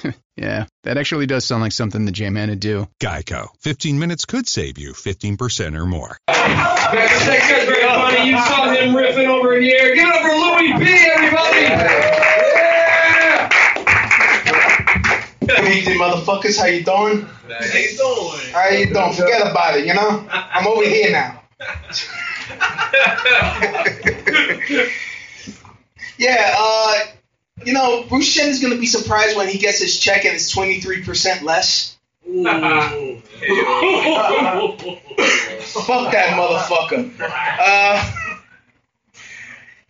yeah, that actually does sound like something the J-Man would do. Geico. 15 minutes could save you 15% or more. That's that's great funny. You saw him riffing over here. Get over Louie B, everybody. Yeah. Easy motherfuckers, how you doing? How you doing? How you doing? Forget about it, you know? I'm over here now. yeah, uh, you know, Bruce Chen is gonna be surprised when he gets his check and it's 23% less. Fuck that motherfucker. Uh,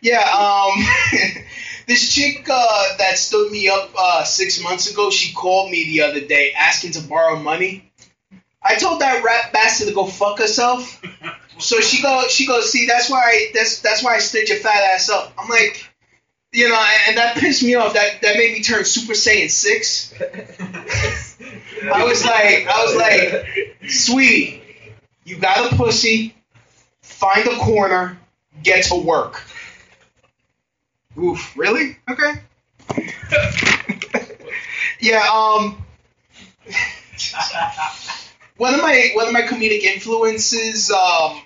yeah, um, this chick uh, that stood me up uh, six months ago, she called me the other day asking to borrow money. I told that rat bastard to go fuck herself. So she go, she goes, see, that's why I, that's that's why I stood your fat ass up. I'm like, you know, and, that pissed me off. That that made me turn Super Saiyan six. I was like, I was like, sweetie, you got a pussy, find a corner, get to work. Oof, really? Okay. yeah, um one of my one of my comedic influences, um,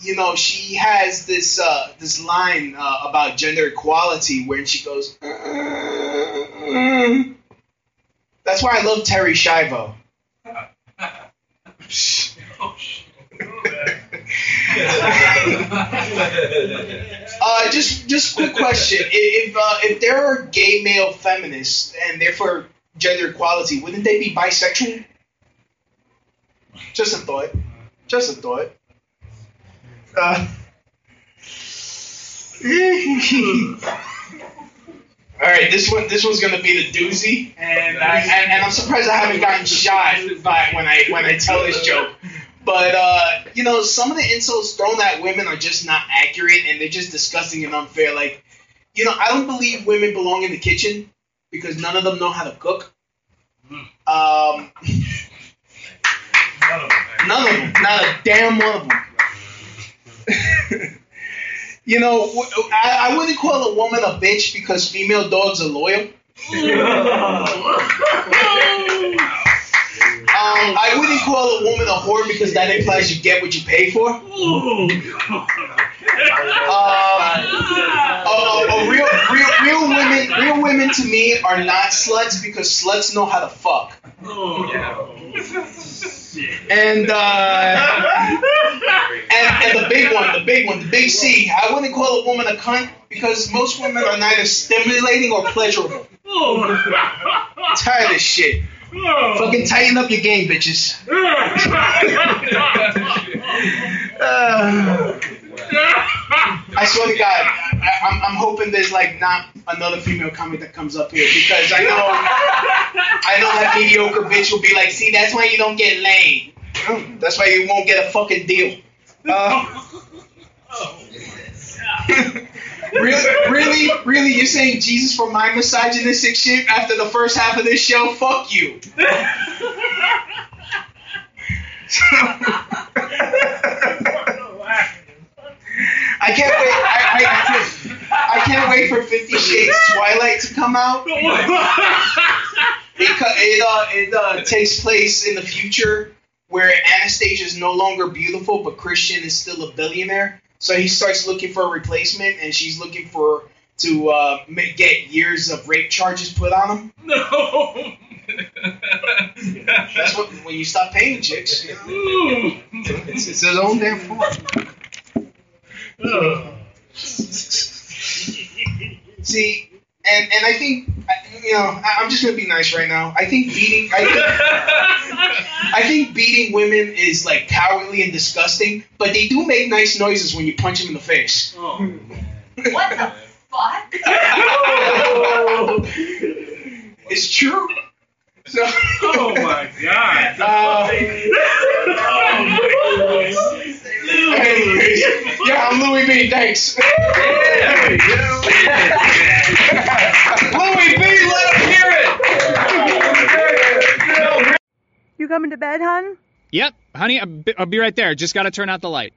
you know, she has this uh, this line uh, about gender equality where she goes. "Mm." That's why I love Terri Schiavo. Uh, just just quick question: If uh, if there are gay male feminists and therefore gender equality, wouldn't they be bisexual? Just a thought. Just a thought. Uh, all right, this one this one's gonna be the doozy, and I and, and I'm surprised I haven't gotten shot by when I when I tell this joke. But uh, you know, some of the insults thrown at women are just not accurate, and they're just disgusting and unfair. Like, you know, I don't believe women belong in the kitchen because none of them know how to cook. Um, none of them, not a damn one of them. you know, I wouldn't call a woman a bitch because female dogs are loyal. Um, I wouldn't call a woman a whore because that implies you get what you pay for. Um, uh, uh, real, real, real women, real women to me are not sluts because sluts know how to fuck. And, uh, and and the big one, the big one, the big C. I wouldn't call a woman a cunt because most women are neither stimulating or pleasurable. tired of shit. Fucking tighten up your game, bitches. Uh, I swear to God, I, I'm, I'm hoping there's like not another female comic that comes up here because I know I know that mediocre bitch will be like, see, that's why you don't get laid. That's why you won't get a fucking deal. Uh, really, really, really, you're saying Jesus for my misogynistic shit after the first half of this show? Fuck you. I can't wait. I, I, I can't wait for Fifty Shades Twilight to come out. It it uh, it uh, takes place in the future where Anastasia is no longer beautiful, but Christian is still a billionaire. So he starts looking for a replacement, and she's looking for to uh, ma- get years of rape charges put on him. No. That's what when you stop paying chicks. You know? it's, it's his own damn fault. See, and and I think you know I- I'm just gonna be nice right now. I think beating I think, I think beating women is like cowardly and disgusting, but they do make nice noises when you punch them in the face. Oh. What the fuck? It's true. So, Oh my god. Uh, anyways, yeah, I'm Louie B. Thanks. Louie B. Let him hear it. You coming to bed, hon? Yep, honey, I'll be, right there. Just gotta turn out the light.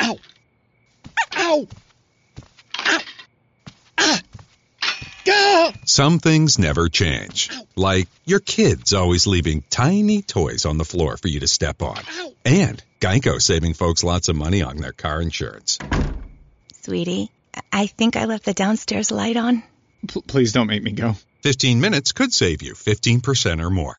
Ow! Ow! Ow! Ah! Go! Some things never change. Like your kids always leaving tiny toys on the floor for you to step on. And Geico saving folks lots of money on their car insurance. Sweetie, I think I left the downstairs light on. P- please don't make me go. 15 minutes could save you 15% or more.